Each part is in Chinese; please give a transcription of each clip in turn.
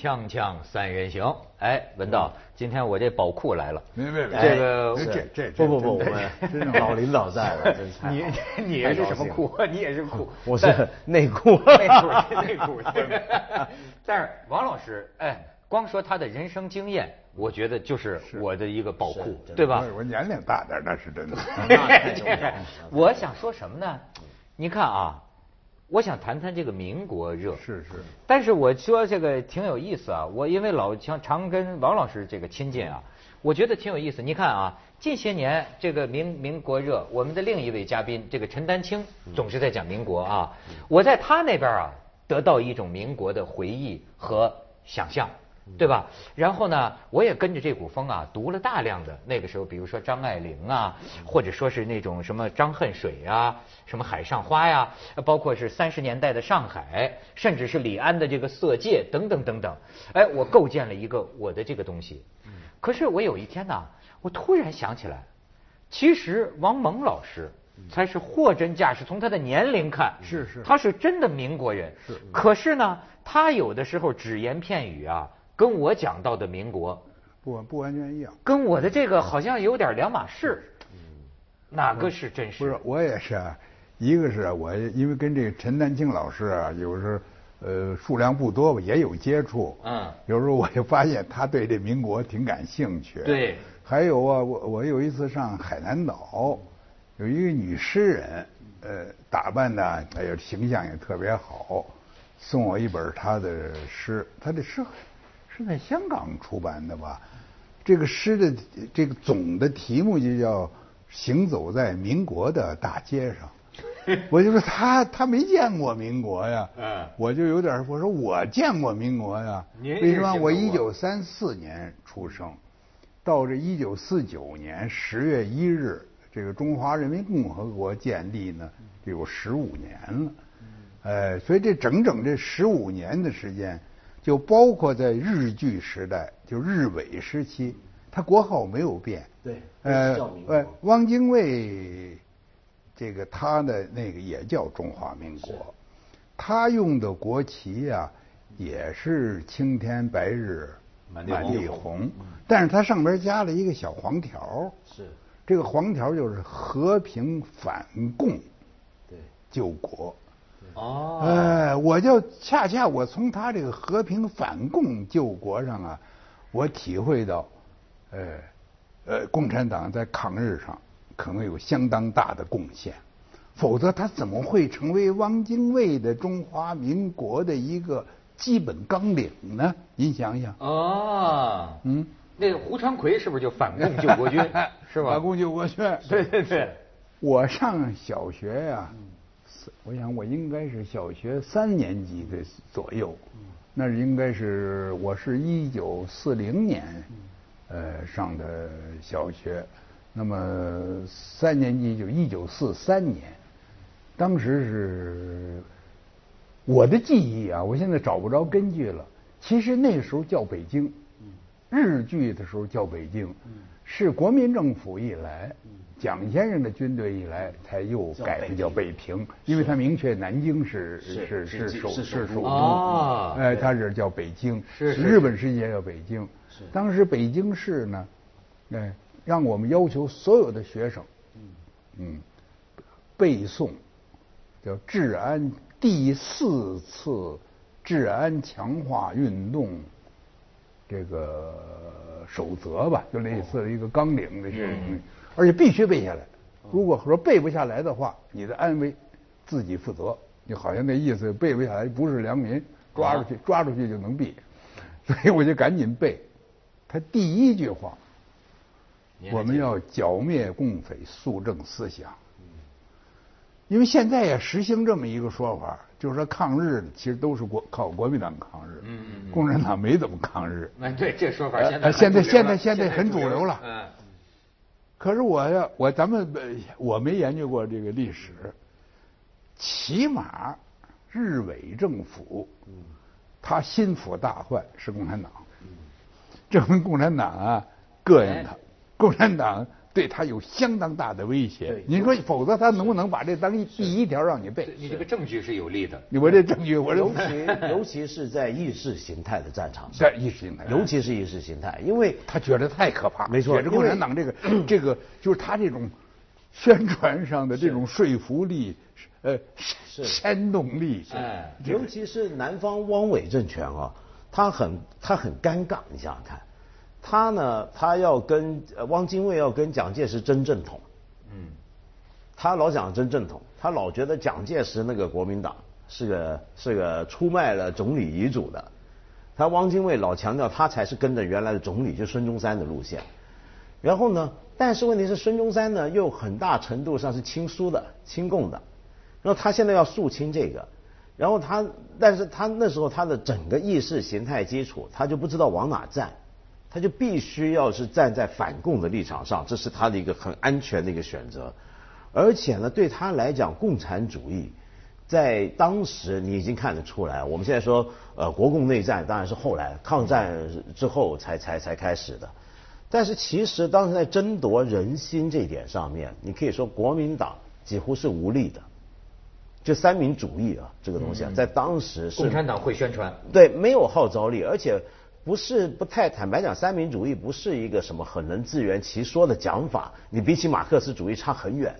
锵锵三人行，哎，文道，今天我这宝库来了。没没没，这个这这不不不，我们真老领导在了，真是你 你是什么库？你也是库？我是内 裤。内裤内裤。但是王老师，哎，光说他的人生经验，我觉得就是我的一个宝库，对吧？我年龄大点，那是真的。我想说什么呢？你看啊。我想谈谈这个民国热，是是。但是我说这个挺有意思啊，我因为老常常跟王老师这个亲近啊，我觉得挺有意思。你看啊，近些年这个民民国热，我们的另一位嘉宾这个陈丹青总是在讲民国啊，我在他那边啊得到一种民国的回忆和想象。对吧？然后呢，我也跟着这股风啊，读了大量的那个时候，比如说张爱玲啊，或者说是那种什么张恨水啊，什么海上花呀，包括是三十年代的上海，甚至是李安的这个色戒等等等等。哎，我构建了一个我的这个东西。可是我有一天呢，我突然想起来，其实王蒙老师才是货真价实，从他的年龄看，是是，他是真的民国人。是。可是呢，他有的时候只言片语啊。跟我讲到的民国，不不完全一样，跟我的这个好像有点两码事。哪个是真实？不是，我也是啊。一个是我因为跟这个陈丹青老师啊，有时候呃数量不多吧，也有接触。嗯。有时候我就发现他对这民国挺感兴趣。对。还有啊，我我有一次上海南岛，有一个女诗人，呃，打扮的哎呀形象也特别好，送我一本她的诗，她的诗。是在香港出版的吧？这个诗的这个总的题目就叫《行走在民国的大街上 》。我就说他他没见过民国呀。嗯。我就有点我说我见过民国呀。为什么？我一九三四年出生，到这一九四九年十月一日，这个中华人民共和国建立呢，就有十五年了。所以这整整这十五年的时间。就包括在日据时代，就日伪时期，他国号没有变。对，呃，呃，汪精卫，这个他的那个也叫中华民国，他用的国旗呀，也是青天白日满地红，但是他上边加了一个小黄条。是，这个黄条就是和平反共，对，救国。哦，哎，我就恰恰我从他这个和平反共救国上啊，我体会到，呃，呃，共产党在抗日上可能有相当大的贡献，否则他怎么会成为汪精卫的中华民国的一个基本纲领呢？您想想。哦，嗯，那个胡长奎是不是就反共救国军？是吧？反共救国军。对对对，我上小学呀。我想我应该是小学三年级的左右，那应该是我是一九四零年呃上的小学，那么三年级就一九四三年，当时是我的记忆啊，我现在找不着根据了。其实那时候叫北京，日据的时候叫北京，是国民政府一来。蒋先生的军队一来，才又改名叫北平，因为他明确南京是是是首是首都，哎，他是叫北京，是日本世界叫北京。当时北京市呢，哎，让我们要求所有的学生，嗯，背诵叫治安第四次治安强化运动这个守则吧，就类似一个纲领的是。而且必须背下来，如果说背不下来的话，你的安危自己负责。你好像那意思，背不下来不是良民，抓出去抓出去就能毙。所以我就赶紧背。他第一句话，我们要剿灭共匪，肃正思想。因为现在也实行这么一个说法，就是说抗日其实都是国靠国民党抗日，共产党没怎么抗日。哎，对，这说法现在现在现在现在很主流了。嗯。可是我要，我咱们我没研究过这个历史，起码日伪政府，他心腹大患是共产党，证明共产党啊膈应他，共产党对他有相当大的威胁对。你说，否则他能不能把这当一第一条让你背？你这个证据是有利的。我这证据，我这尤其 尤其是在意识形态的战场上，在意识形态，尤其是意识形态，因为他觉得太可怕，没错觉得共产党这个这个就是他这种宣传上的这种说服力，呃，煽动力，哎，尤其是南方汪伪政权啊，他很他很尴尬，你想想看，他呢，他要跟呃汪精卫要跟蒋介石争正统，嗯，他老讲争正统，他老觉得蒋介石那个国民党是个是个出卖了总理遗嘱的，他汪精卫老强调他才是跟着原来的总理就孙中山的路线，然后呢，但是问题是孙中山呢又很大程度上是亲苏的、亲共的，然后他现在要肃清这个，然后他，但是他那时候他的整个意识形态基础，他就不知道往哪站，他就必须要是站在反共的立场上，这是他的一个很安全的一个选择，而且呢，对他来讲，共产主义在当时你已经看得出来，我们现在说呃国共内战当然是后来抗战之后才才才开始的，但是其实当时在争夺人心这一点上面，你可以说国民党几乎是无力的。就三民主义啊，这个东西啊，在当时是共产党会宣传，对，没有号召力，而且不是不太坦白讲，三民主义不是一个什么很能自圆其说的讲法，你比起马克思主义差很远，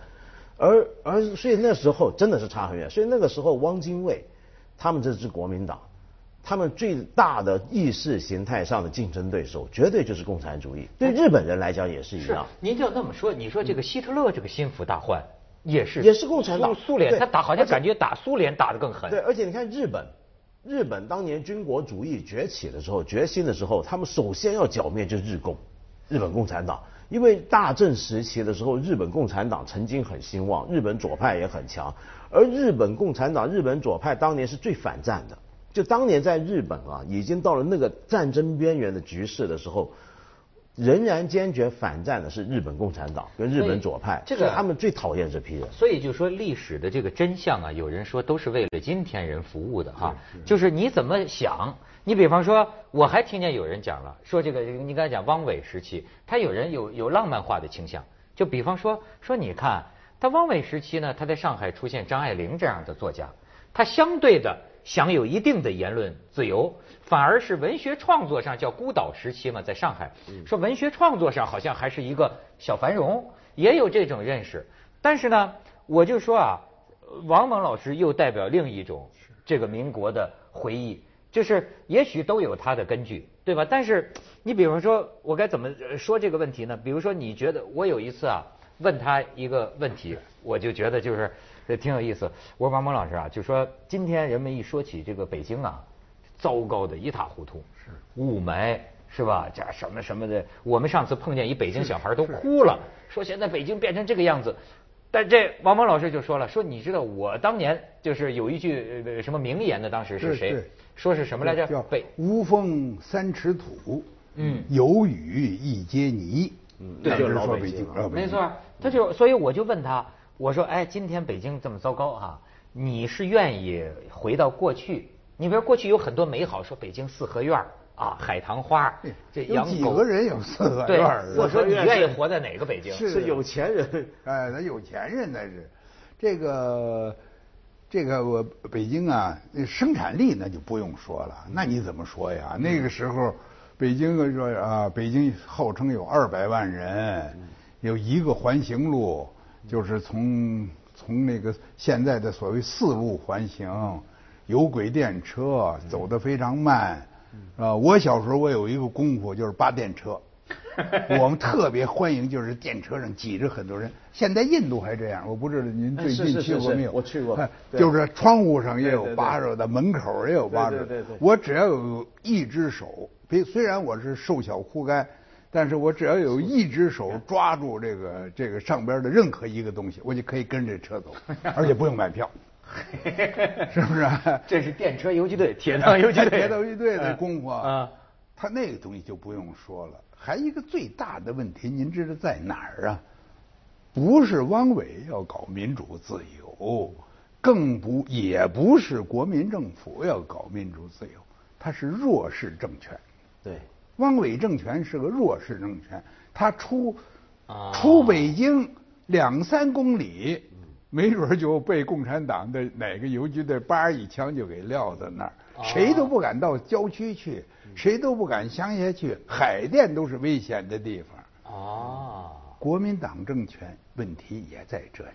而而所以那时候真的是差很远，所以那个时候汪精卫他们这支国民党，他们最大的意识形态上的竞争对手，绝对就是共产主义，对日本人来讲也是一是样。您就要那么说，你说这个希特勒这个心腹大患也是也是共产党。苏苏联他打好像感觉打苏联打得更狠。对，而且你看日本，日本当年军国主义崛起的时候、决心的时候，他们首先要剿灭就是日共，日本共产党。因为大正时期的时候，日本共产党曾经很兴旺，日本左派也很强，而日本共产党、日本左派当年是最反战的。就当年在日本啊，已经到了那个战争边缘的局势的时候，仍然坚决反战的是日本共产党跟日本左派，这个他们最讨厌这批人。所以就说历史的这个真相啊，有人说都是为了今天人服务的哈，就是你怎么想。你比方说，我还听见有人讲了，说这个你刚才讲汪伪时期，他有人有有浪漫化的倾向，就比方说说你看，他汪伪时期呢，他在上海出现张爱玲这样的作家，他相对的享有一定的言论自由，反而是文学创作上叫孤岛时期嘛，在上海，说文学创作上好像还是一个小繁荣，也有这种认识。但是呢，我就说啊，王蒙老师又代表另一种这个民国的回忆，就是也许都有他的根据，对吧？但是你比方说，我该怎么呃说这个问题呢？比如说，你觉得我有一次啊问他一个问题，我就觉得就是呃挺有意思。我说王蒙老师啊，就说今天人们一说起这个北京啊，糟糕的一塌糊涂，是雾霾是吧？这什么什么的，我们上次碰见一北京小孩都哭了，说现在北京变成这个样子。但这王蒙老师就说了，说你知道我当年就是有一句呃什么名言的，当时是谁？说是什么来着？叫北无风三尺土，嗯有雨一阶泥。嗯那就是说北京没错，他就所以我就问他，我说哎，今天北京这么糟糕啊，你是愿意回到过去？你比如过去有很多美好，说北京四合院儿啊，海棠花，这有养狗几个人有四合院儿，我说你愿意活在哪个北京？是是有钱人，哎，那有钱人那是，这个这个我北京啊，那生产力那就不用说了，那你怎么说呀？那个时候，北京说啊，北京号称有二百万人，有一个环形路，就是从从那个现在的所谓四路环形，有轨电车走得非常慢，啊，我小时候我有一个功夫就是扒电车。我们特别欢迎，就是电车上挤着很多人。现在印度还这样，我不知道您最近去过没有？我去过就是窗户上也有扒着的，门口也有扒着我只要有一只手，别虽然我是瘦小枯干，但是我只要有一只手抓住这个这个上边的任何一个东西，我就可以跟着这车走，而且不用买票，是不是？这是电车游击队、铁道 游击队、铁道游击队的功夫啊。他那个东西就不用说了。还一个最大的问题，您知道在哪儿啊？不是汪伪要搞民主自由，更不也不是国民政府要搞民主自由，它是弱势政权。对，汪伪政权是个弱势政权，他出出北京两三公里，没准就被共产党的哪个游击队叭一枪就给撂在那儿，谁都不敢到郊区去，谁都不敢乡下去，海淀都是危险的地方。啊，国民党政权问题也在这里。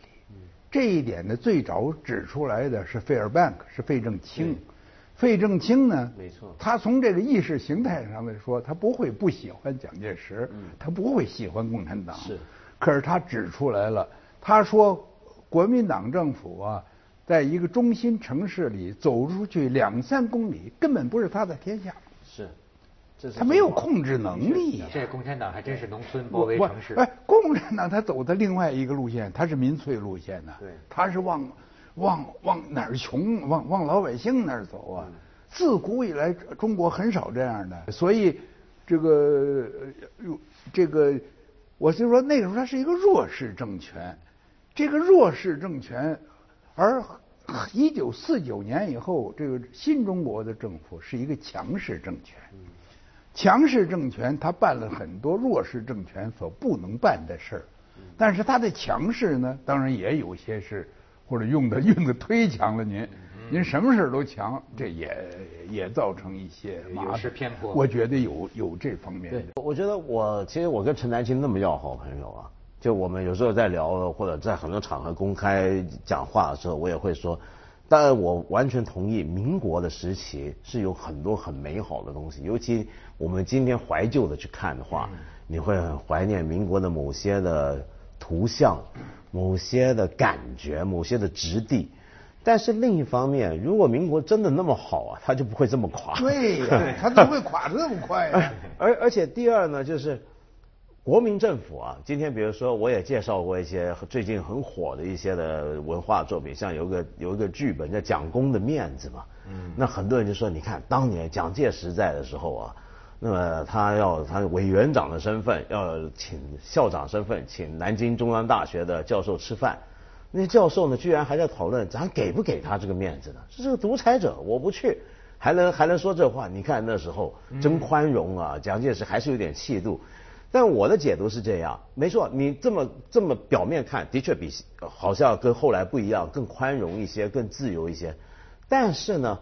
这一点呢，最早指出来的是费尔班克，是费正清。费正清呢，没错，他从这个意识形态上来说，他不会不喜欢蒋介石，他不会喜欢共产党。是，可是他指出来了，他说国民党政府啊，在一个中心城市里走出去两三公里，根本不是他的天下。是。他没有控制能力。这共产党还真是农村包围城市。哎，共产党他走的另外一个路线，他是民粹路线呢。对。他是往往往哪儿穷，往往老百姓那儿走啊。自古以来，中国很少这样的。所以，这个这个，我就说那个时候它是一个弱势政权。这个弱势政权，而一九四九年以后，这个新中国的政府是一个强势政权。强势政权他办了很多弱势政权所不能办的事儿，但是他的强势呢，当然也有些是或者用的用的忒强了。您您什么事都强，这也也造成一些有失偏颇。我觉得有有这方面。对，我觉得我其实我跟陈丹青那么要好朋友啊，就我们有时候在聊或者在很多场合公开讲话的时候，我也会说。但我完全同意，民国的时期是有很多很美好的东西。尤其我们今天怀旧的去看的话，你会很怀念民国的某些的图像、某些的感觉、某些的质地。但是另一方面，如果民国真的那么好啊，它就不会这么垮。对呀，它怎么会垮这么快呀？而而且第二呢，就是。国民政府啊，今天比如说，我也介绍过一些最近很火的一些的文化作品，像有个有一个剧本叫《蒋公的面子》嘛。嗯。那很多人就说，你看当年蒋介石在的时候啊，那么他要他委员长的身份，要请校长身份，请南京中央大学的教授吃饭，那教授呢，居然还在讨论咱给不给他这个面子呢？这是个独裁者，我不去，还能还能说这话？你看那时候真宽容啊，蒋介石还是有点气度。但我的解读是这样，没错，你这么这么表面看，的确比好像跟后来不一样，更宽容一些，更自由一些。但是呢，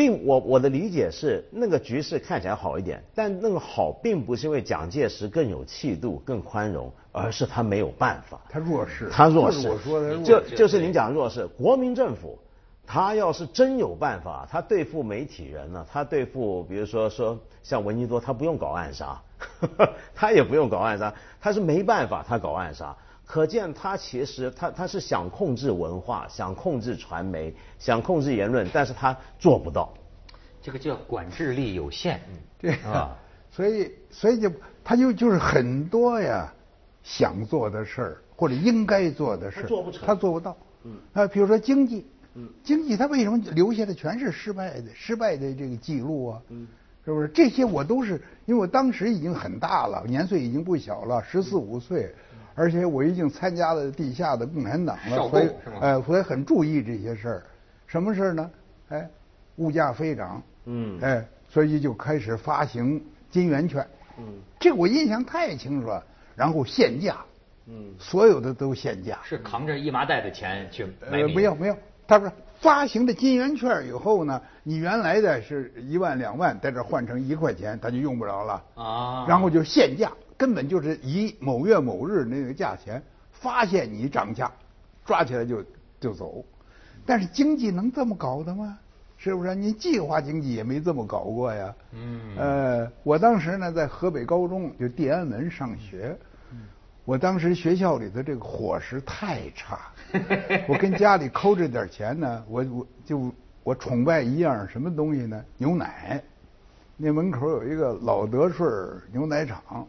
并我我的理解是，那个局势看起来好一点，但那个好并不是因为蒋介石更有气度、更宽容，而是他没有办法，他弱势，他弱势。我说的就就是您讲弱势，国民政府。他要是真有办法，他对付媒体人呢？他对付，比如说说像闻尼多，他不用搞暗杀，他也不用搞暗杀，他是没办法，他搞暗杀。可见他其实他他是想控制文化，想控制传媒，想控制言论，但是他做不到。这个叫管制力有限，对啊，所以所以就他就就是很多呀想做的事儿或者应该做的事儿，他做不成，他做不到。嗯啊，比如说经济。嗯，经济他为什么留下的全是失败的、失败的这个记录啊？嗯，是不是？这些我都是因为我当时已经很大了，年岁已经不小了，十四五岁，而且我已经参加了地下的共产党了，所以哎，所以很注意这些事儿。什么事儿呢？哎，物价飞涨，嗯，哎，所以就开始发行金圆券，嗯，这我印象太清楚了。然后限价，嗯，所有的都限价，是扛着一麻袋的钱去买没有没有。他说发行的金圆券以后呢，你原来的是一万两万，在这换成一块钱，他就用不着了啊。然后就限价，根本就是以某月某日那个价钱发现你涨价，抓起来就就走。但是经济能这么搞的吗？是不是？你计划经济也没这么搞过呀。嗯。呃，我当时呢在河北高中就地安门上学。我当时学校里的这个伙食太差，我跟家里抠着点钱呢，我我就我崇拜一样什么东西呢？牛奶。那门口有一个老德顺牛奶厂，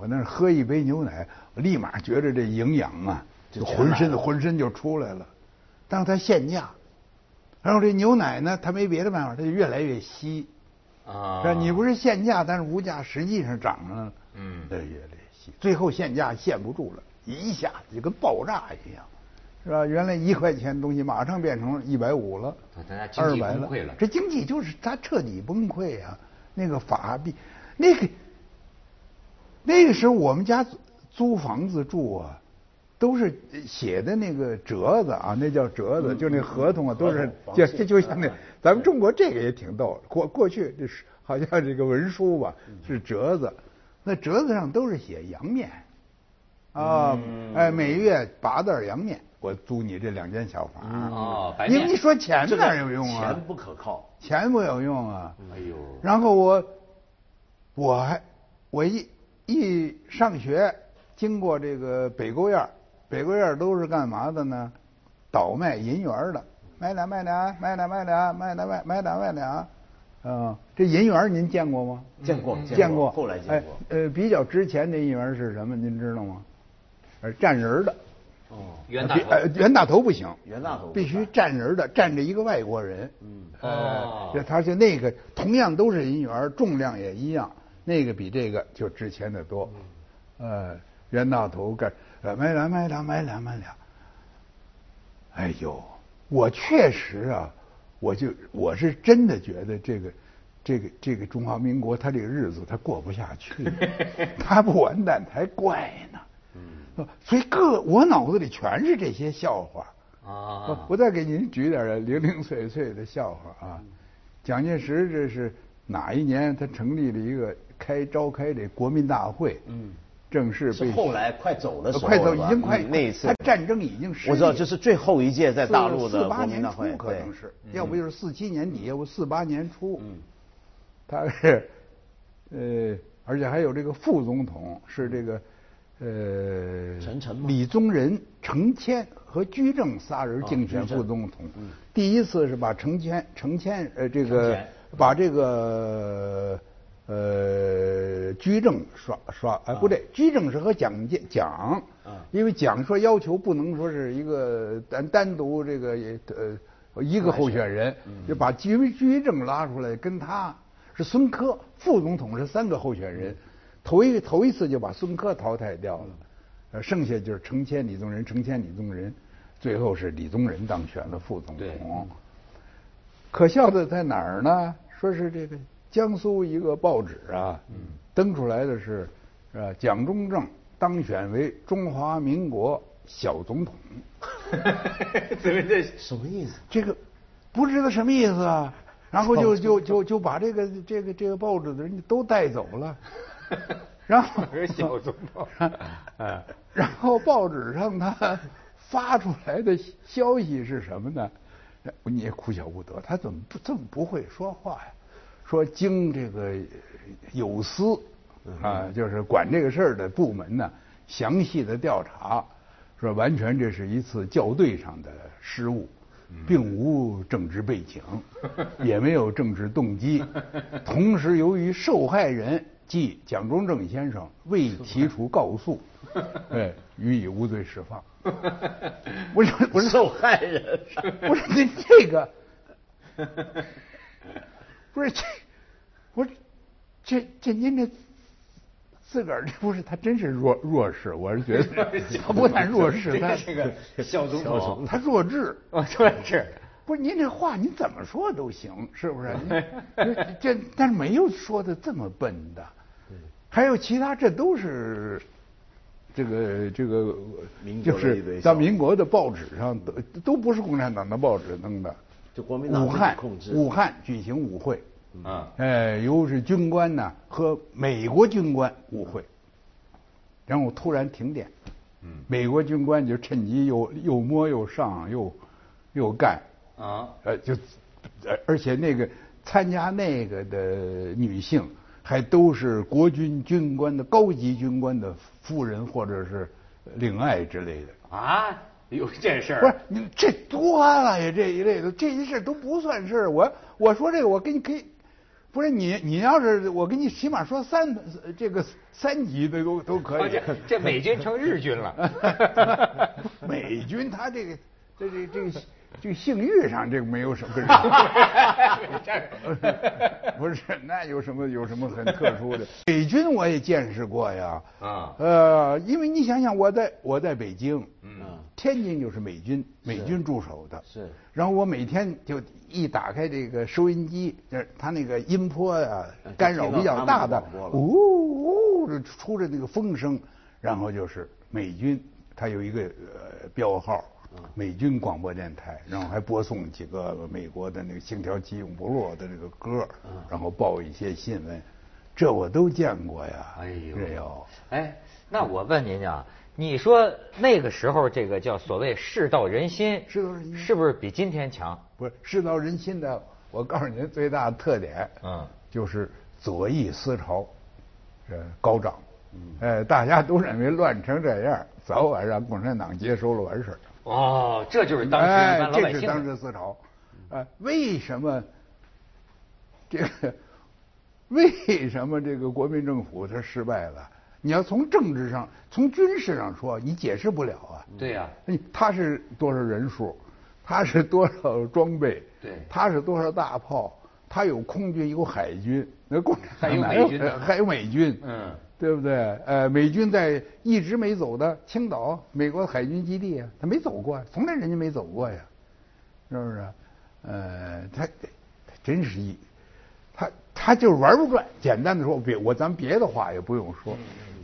我那喝一杯牛奶，我立马觉着这营养啊，就浑身浑身就出来了。但是它限价，然后这牛奶呢，它没别的办法，它就越来越稀。啊。你不是限价，但是物价实际上涨了。嗯。对越来。最后限价限不住了，一下子就跟爆炸一样，是吧？原来一块钱东西马上变成一百五了，二百了。这经济就是它彻底崩溃啊！那个法币，那个那个时候我们家租房子住啊，都是写的那个折子啊，那叫折子，就那合同啊，都是 就就像那咱们中国这个也挺逗，过过去这是好像这个文书吧是折子，那折子上都是写洋面，啊，哎，每月八袋洋面，我租你这两间小房，啊，白你面你说钱哪有用啊？钱不可靠。钱不有用啊。哎呦，然后我我还我一一上学经过这个北沟院儿，北沟院儿都是干嘛的呢？倒卖银元儿的，买俩卖俩，买俩卖俩，买俩卖买俩卖俩。啊，这银元您见过吗？见过见过，后来见过。哎呃，比较值钱的银元是什么？您知道吗？呃，站人的。哦，袁大头呃袁大头不行，袁大头必须行站人的，站着一个外国人。嗯哦呃，他就那个同样都是银元，重量也一样，那个比这个就值钱的多。呃，袁大头干，呃，买俩买俩买俩买俩。哎呦，我确实啊，我就我是真的觉得这个。这个这个中华民国，他这个日子他过不下去，他不完蛋才怪呢。嗯，所以各我脑子里全是这些笑话。啊我，我再给您举点儿零零碎碎的笑话啊。蒋介石这是哪一年？他成立了一个开召开这国民大会，嗯，正式被是后来快走的时候快走已经快嗯那一次。他战争已经失我知道，这是最后一届在大陆的四八年国民大会，初可能是，要不就是四七年底，要不四八年初。嗯，他是，呃，而且还有这个副总统是这个，呃，陈诚李宗仁、程谦和居正仨人竞选副总统。嗯。第一次是把程谦、程谦呃这个把这个呃居正刷刷哎不对，居正是和蒋介蒋啊，因为蒋说要求不能说是一个单单独这个呃一个候选人，就把居居正拉出来跟他是孙科，副总统是三个候选人，头一头一次就把孙科淘汰掉了，呃，剩下就是程谦、李宗仁，程谦、李宗仁，最后是李宗仁当选了副总统。可笑的在哪儿呢？说是这个江苏一个报纸啊，登出来的是，呃，蒋中正当选为中华民国小总统。怎么这什么意思？这个不知道什么意思啊。然后就就就就把这个这个这个报纸的人都带走了，然后是小总统嗯 然后报纸上他发出来的消息是什么呢？你也哭笑不得，他怎么不这么不会说话呀？说经这个有司啊，就是管这个事儿的部门呢，详细的调查，说完全这是一次校对上的失误。并无政治背景，也没有政治动机。同时，由于受害人即蒋中正先生未提出告诉，哎，予以无罪释放。不是不是受害人，不是您这个，不是这，不是这这您这自个儿这不是他真是弱弱势，我是觉得 他不但弱势，他这个小总统他弱智。哦，对是。不是您这话您怎么说都行，是不是？您 这但是没有说的这么笨的，还有其他，这都是这个这个民，就是笑话在民国的报纸上都都不是共产党的报纸弄的。就国民党自己武汉控制武汉举行舞会，嗯。哎，由是军官呢和美国军官舞会，然后突然停电，嗯。美国军官就趁机又又摸又上又又干，啊。呃，就，呃而且那个参加那个的女性，还都是国军军官的高级军官的夫人或者是领爱之类的。啊，有这事儿？不是你这多了呀，这一类的这些事都不算事儿。我我说这个，我给你可以，不是你你要是我给你起码说三这个三级的都都可以。啊这 这美军成日军了。美军他这个这这这个这个性欲上这个没有什么跟 不是那有什么有什么很特殊的？美军我也见识过呀。啊呃，因为你想想，我在我在北京，嗯天津就是美军美军驻守的，是然后我每天就一打开这个收音机，就是它那个音波啊嗯干扰比较大的呜呜就出着那个风声，然后就是美军，它有一个呃标号，美军广播电台，然后还播送几个美国的那个星条旗永不落的这个歌，然后报一些新闻，这我都见过呀。哎呦，这有。哎，那我问您啊，你说那个时候这个叫所谓世道人心，世道人心是不是比今天强？不是世道人心的，我告诉您最大的特点，嗯，就是左翼思潮，呃高涨。哎，大家都认为乱成这样，早晚让共产党接收了完事儿。哦，这就是当时。这是当时思潮。哎，为什么这个？为什么这个国民政府它失败了？你要从政治上、从军事上说，你解释不了啊。对呀。他是多少人数？他是多少装备？对。他是多少大炮？他有空军，有海军。那共产还有美军，还有美军。嗯。对不对？呃，美军在一直没走的青岛，美国海军基地啊，他没走过，从来人家没走过呀，是不是？呃，他他真是一，他他就是玩不转。简单的说，别我咱别的话也不用说，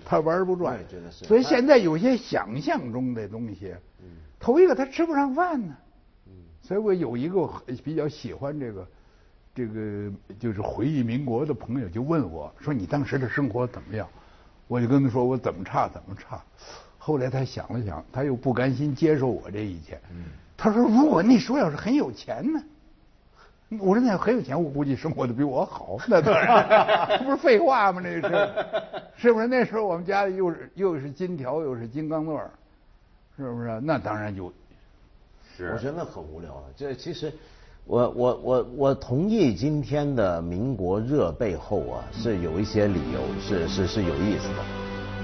他玩不转。所以现在有些想象中的东西，头一个他吃不上饭呢。所以我有一个比较喜欢这个。这个就是回忆民国的朋友就问我说：“你当时的生活怎么样？”我就跟他说：“我怎么差怎么差。”后来他想了想，他又不甘心接受我这意见。他说：“如果那时候要是很有钱呢？”我说：“那很有钱，我估计生活的比我好。”那当然，这不是废话吗？那是是不是？那时候我们家里又是又是金条又是金刚钻，是不是？那当然就，是。我觉得那很无聊。这其实。我我我我同意今天的民国热背后啊是有一些理由是是是有意思的，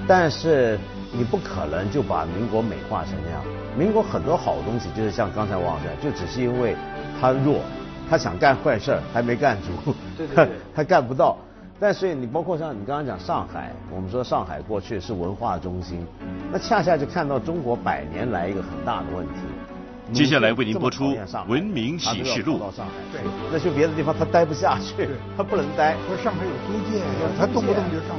但是你不可能就把民国美化成那样。民国很多好东西就是像刚才王讲，就只是因为他弱，他想干坏事还没干足，他 他干不到。但是你包括像你刚刚讲上海，我们说上海过去是文化中心，那恰恰就看到中国百年来一个很大的问题。接下来为您播出《文明启示录》。对，那去别的地方他待不下去，他不能待。说上海有租界，他动不动就上。